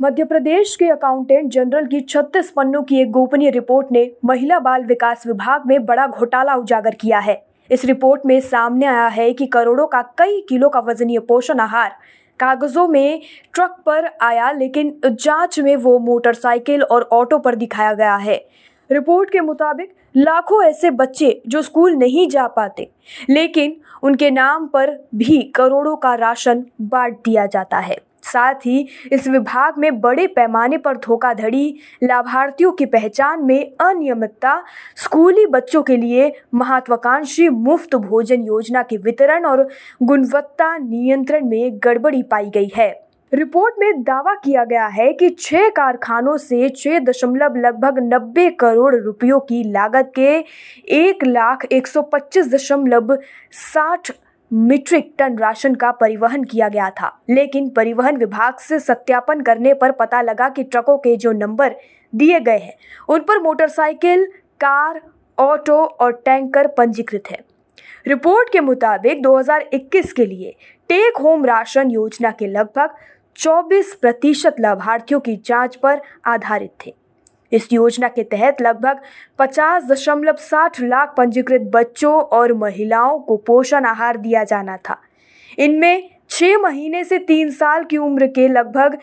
मध्य प्रदेश के accountant general की 36 पन्नों की एक गोपनीय रिपोर्ट ने महिला बाल विकास विभाग में बड़ा घोटाला उजागर किया है। इस रिपोर्ट में सामने आया है कि करोड़ों का कई किलो का वजनीय पोषण आहार कागजों में ट्रक पर आया, लेकिन जाँच में वो मोटरसाइकिल और ऑटो पर दिखाया गया है। रिपोर्ट के मुताबिक लाखों ऐसे बच्चे जो स्कूल नहीं जा पाते, लेकिन उनके नाम पर भी करोड़ों का राशन बांट दिया जाता है। साथ ही इस विभाग में बड़े पैमाने पर धोखाधड़ी, लाभार्थियों की पहचान में अनियमितता, स्कूली बच्चों के लिए महत्वाकांक्षी मुफ़्त भोजन योजना के वितरण और गुणवत्ता नियंत्रण में गड़बड़ी पाई गई है। रिपोर्ट में दावा किया गया है कि छह कारखानों से छह दशमलव लगभग नब्बे करोड़ रुपयों की लागत के एक लाख एक सौ पच्चीस दशमलव साठ मीट्रिक टन राशन का परिवहन किया गया था। लेकिन परिवहन विभाग से सत्यापन करने पर पता लगा कि ट्रकों के जो नंबर दिए गए हैं, उन पर मोटरसाइकिल, कार, ऑटो और टैंकर पंजीकृत है। रिपोर्ट के मुताबिक 2021 के लिए टेक होम राशन योजना के लगभग 24 प्रतिशत लाभार्थियों की जाँच पर आधारित थे। इस योजना के तहत लगभग पचास दशमलव साठ लाख पंजीकृत बच्चों और महिलाओं को पोषण आहार दिया जाना था। इनमें छः महीने से तीन साल की उम्र के लगभग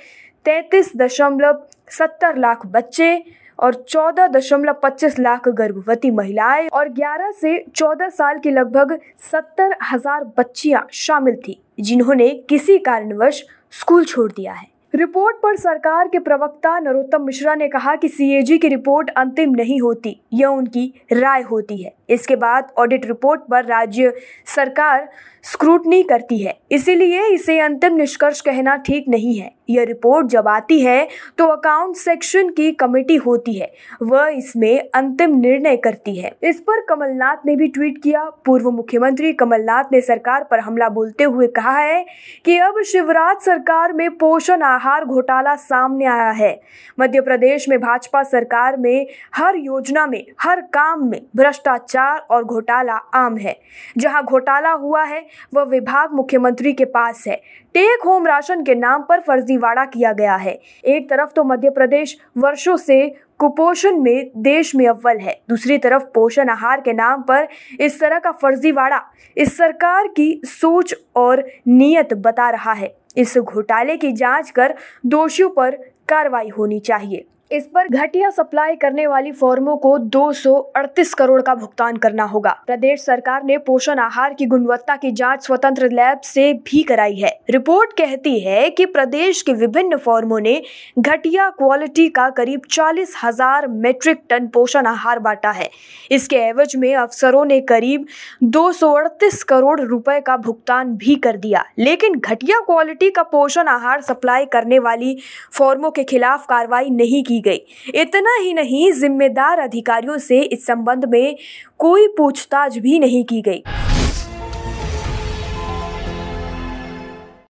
तैंतीस दशमलव सत्तर लाख बच्चे और चौदह दशमलव पच्चीस लाख गर्भवती महिलाएँ और ग्यारह से चौदह साल की लगभग सत्तर हज़ार बच्चियाँ शामिल थी, जिन्होंने किसी कारणवश स्कूल छोड़ दिया है। रिपोर्ट पर सरकार के प्रवक्ता नरोत्तम मिश्रा ने कहा कि सीएजी की रिपोर्ट अंतिम नहीं होती, यह उनकी राय होती है। इसके बाद ऑडिट रिपोर्ट पर राज्य सरकार स्क्रूटनी करती है। इसीलिए इसे अंतिम निष्कर्ष कहना ठीक नहीं है। यह रिपोर्ट जब आती है तो अकाउंट सेक्शन की कमेटी होती है। वह इसमें अंतिम निर्णय करती है। इस पर कमलनाथ ने भी ट्वीट किया। पूर्व मुख्यमंत्री कमलनाथ ने सरकार पर हमला बोलते हुए कहा है कि अब शिवराज सरकार में पोषण आहार घोटाला सामने आया है। मध्य प्रदेश में भाजपा सरकार में हर योजना में, हर काम में भ्रष्टाचार और घोटाला आम है। जहाँ घोटाला हुआ है, वह विभाग मुख्यमंत्री के पास है। टेक होम राशन के नाम पर फर्जीवाड़ा किया गया है। एक तरफ़ तो मध्य प्रदेश वर्षों से कुपोषण में देश में अव्वल है। दूसरी तरफ़ पोषण आहार के नाम पर इस तरह का फर्जीवाड़ा इस सरकार की सोच और नीयत बता रहा है। इस घोटाले की जाँच कर दोषियों पर कार्रवाई होनी चाहिए। इस पर घटिया सप्लाई करने वाली फर्मों को 238 करोड़ का भुगतान करना होगा। प्रदेश सरकार ने पोषण आहार की गुणवत्ता की जाँच स्वतंत्र लैब से भी कराई है। रिपोर्ट कहती है कि प्रदेश के विभिन्न फर्मों ने घटिया क्वालिटी का करीब चालीस हज़ार मेट्रिक टन पोषण आहार बांटा है। इसके एवज में अफसरों ने करीब दो सौ अड़तीस करोड़ रुपए का भुगतान भी कर दिया। लेकिन घटिया क्वालिटी का पोषण आहार सप्लाई करने वाली फर्मों के खिलाफ कार्रवाई नहीं की गई। इतना ही नहीं, जिम्मेदार अधिकारियों से इस संबंध में कोई पूछताछ भी नहीं की गई।